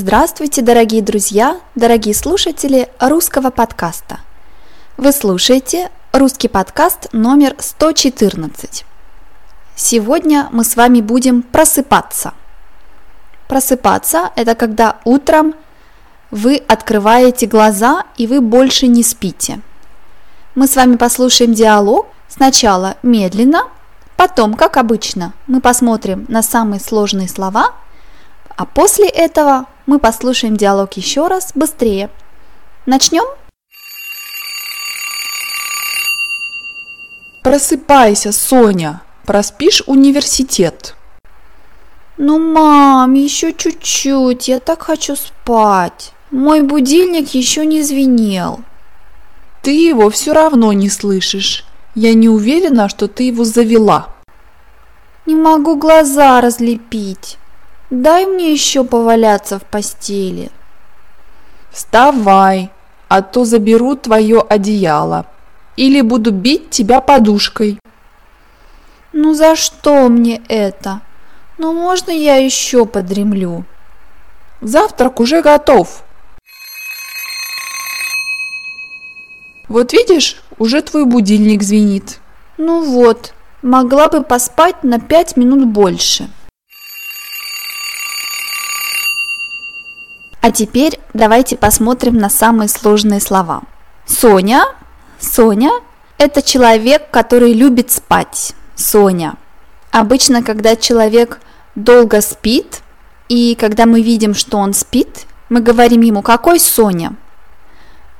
Здравствуйте, дорогие друзья, дорогие слушатели русского подкаста. Вы слушаете русский подкаст номер 114. Сегодня мы с вами будем просыпаться. Просыпаться – это когда утром вы открываете глаза и вы больше не спите. Мы с вами послушаем диалог сначала медленно, потом, как обычно, мы посмотрим на самые сложные слова, а после этого мы послушаем диалог еще раз быстрее. Начнем? Просыпайся, Соня, проспишь университет. Ну, мам, еще чуть-чуть, я так хочу спать. Мой будильник еще не звенел. Ты его все равно не слышишь. Я не уверена, что ты его завела. Не могу глаза разлепить. Дай мне еще поваляться в постели. Вставай, а то заберу твое одеяло. Или буду бить тебя подушкой. Ну за что мне это? Ну можно я еще подремлю? Завтрак уже готов. Вот видишь, уже твой будильник звенит. Ну вот, могла бы поспать на пять минут больше. А теперь давайте посмотрим на самые сложные слова. Соня. Соня – это человек, который любит спать. Соня. Обычно, когда человек долго спит, и когда мы видим, что он спит, мы говорим ему, какой Соня?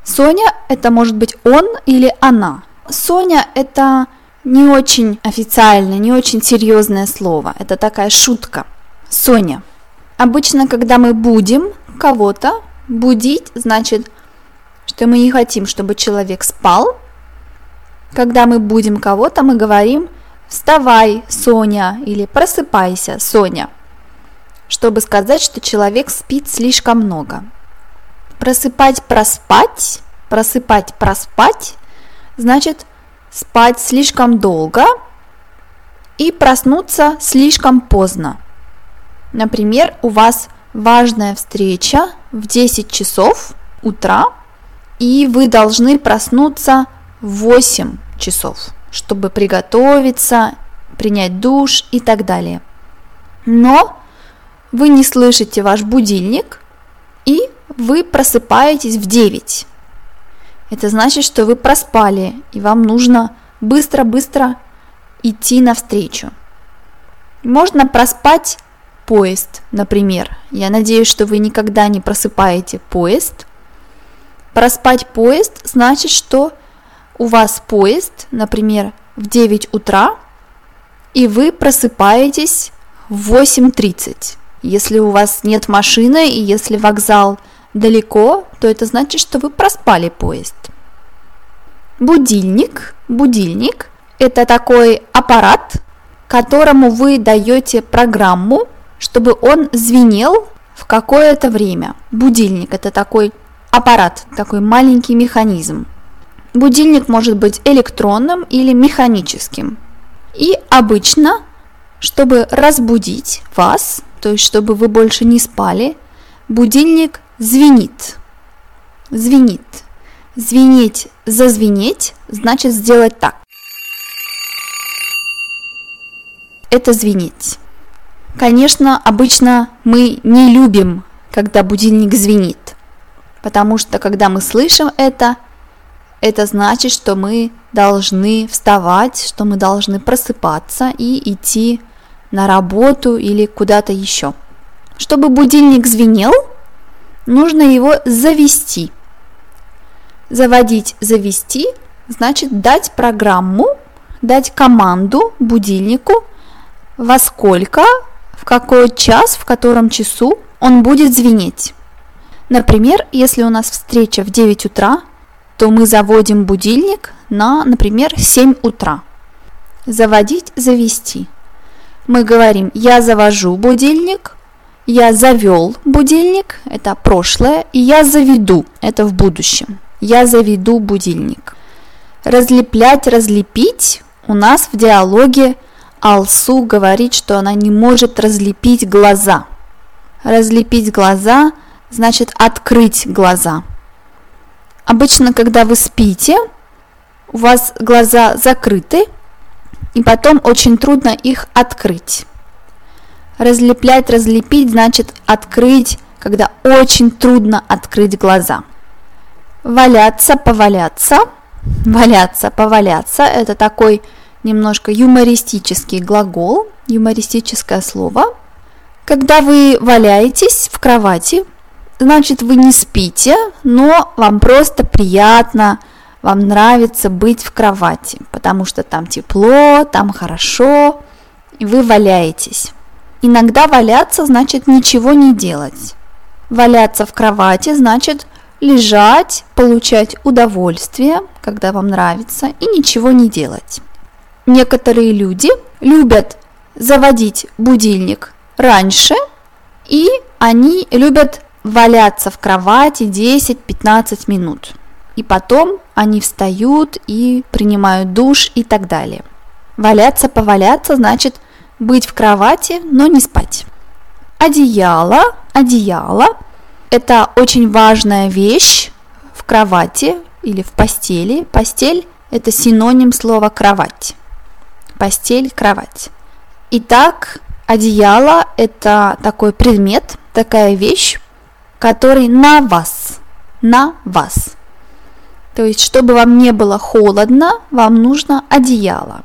Соня – это может быть он или она. Соня – это не очень официальное, не очень серьезное слово. Это такая шутка. Соня. Обычно, когда мы будем кого-то, будить значит, что мы не хотим, чтобы человек спал. Когда мы будем кого-то, мы говорим «Вставай, Соня» или «Просыпайся, Соня», чтобы сказать, что человек спит слишком много. Просыпать, проспать, просыпать, проспать, значит спать слишком долго и проснуться слишком поздно. Например, у вас важная встреча в 10 часов утра, и вы должны проснуться в 8 часов, чтобы приготовиться, принять душ и так далее. Но вы не слышите ваш будильник, и вы просыпаетесь в 9. Это значит, что вы проспали, и вам нужно быстро-быстро идти навстречу. Можно проспать поезд, например. Я надеюсь, что вы никогда не просыпаете поезд. Проспать поезд значит, что у вас поезд, например, в 9 утра, и вы просыпаетесь в 8.30. Если у вас нет машины и если вокзал далеко, то это значит, что вы проспали поезд. Будильник, будильник – это такой аппарат, которому вы даете программу, чтобы он звенел в какое-то время. Будильник – это такой аппарат, такой маленький механизм. Будильник может быть электронным или механическим. И обычно, чтобы разбудить вас, то есть чтобы вы больше не спали, будильник звенит. Звенит. Звенеть, зазвенеть значит сделать так. Это звенеть. Конечно, обычно мы не любим, когда будильник звенит, потому что когда мы слышим это, это значит, что мы должны вставать, что мы должны просыпаться и идти на работу или куда-то еще. Чтобы будильник звенел, нужно его завести. Заводить, завести значит дать программу, дать команду будильнику, во сколько какой час, в котором часу он будет звенеть. Например, если у нас встреча в 9 утра, то мы заводим будильник на, например, 7 утра. Заводить, завести. Мы говорим «я завожу будильник», «я завел будильник» – это прошлое, и «я заведу» – это в будущем. «Я заведу будильник». Разлеплять, разлепить у нас в диалоге – Алсу говорит, что она не может разлепить глаза. Разлепить глаза значит открыть глаза. Обычно, когда вы спите, у вас глаза закрыты, и потом очень трудно их открыть. Разлеплять, разлепить значит открыть, когда очень трудно открыть глаза. Валяться, поваляться. Валяться, поваляться – это такой немножко юмористический глагол, юмористическое слово. Когда вы валяетесь в кровати, значит вы не спите, но вам просто приятно, вам нравится быть в кровати, потому что там тепло, там хорошо, и вы валяетесь. Иногда валяться значит ничего не делать. Валяться в кровати значит лежать, получать удовольствие, когда вам нравится, и ничего не делать. Некоторые люди любят заводить будильник раньше, и они любят валяться в кровати 10-15 минут. И потом они встают и принимают душ и так далее. Валяться, поваляться значит быть в кровати, но не спать. Одеяло, одеяло – это очень важная вещь в кровати или в постели. Постель – это синоним слова кровать. Постель, кровать. Итак, одеяло – это такой предмет, такая вещь, который на вас, на вас. То есть, чтобы вам не было холодно, вам нужно одеяло.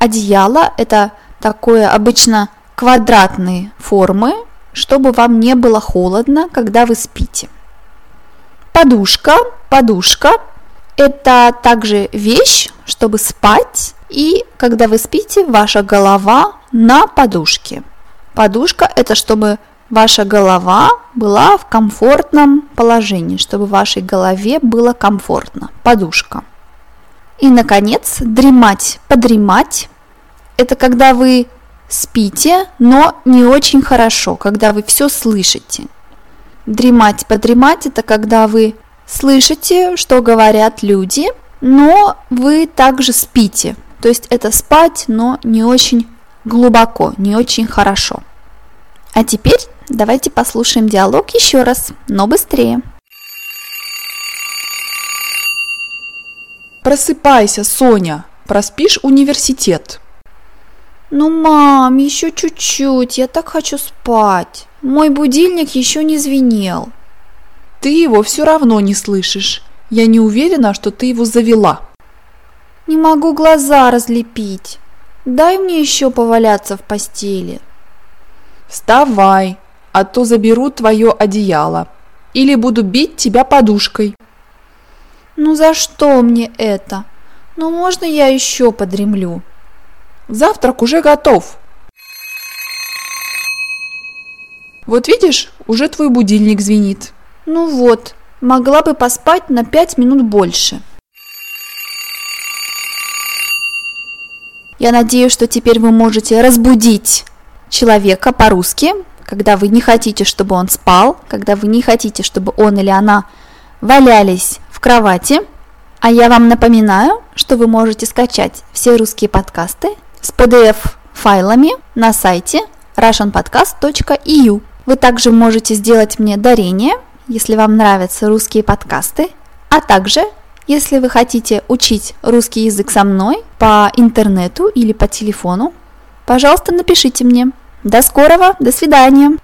Одеяло – это такое обычно квадратные формы, чтобы вам не было холодно, когда вы спите. Подушка, подушка – это также вещь, чтобы спать, и когда вы спите, ваша голова на подушке. Подушка – это чтобы ваша голова была в комфортном положении, чтобы вашей голове было комфортно. Подушка. И, наконец, дремать, подремать это когда вы спите, но не очень хорошо, когда вы все слышите. Дремать, подремать – это когда вы слышите, что говорят люди, но вы также спите. То есть это спать, но не очень глубоко, не очень хорошо. А теперь давайте послушаем диалог еще раз, но быстрее. Просыпайся, Соня, проспишь университет. Ну, мам, еще чуть-чуть, я так хочу спать. Мой будильник еще не звенел. Ты его все равно не слышишь. Я не уверена, что ты его завела. Не могу глаза разлепить. Дай мне еще поваляться в постели. Вставай, а то заберу твое одеяло. Или буду бить тебя подушкой. Ну за что мне это? Ну можно я еще подремлю? Завтрак уже готов. Вот видишь, уже твой будильник звенит. Ну вот, могла бы поспать на пять минут больше. Я надеюсь, что теперь вы можете разбудить человека по-русски, когда вы не хотите, чтобы он спал, когда вы не хотите, чтобы он или она валялись в кровати. А я вам напоминаю, что вы можете скачать все русские подкасты с PDF-файлами на сайте russianpodcast.eu. Вы также можете сделать мне дарение, если вам нравятся русские подкасты, а также, если вы хотите учить русский язык со мной по интернету или по телефону, пожалуйста, напишите мне. До скорого, до свидания!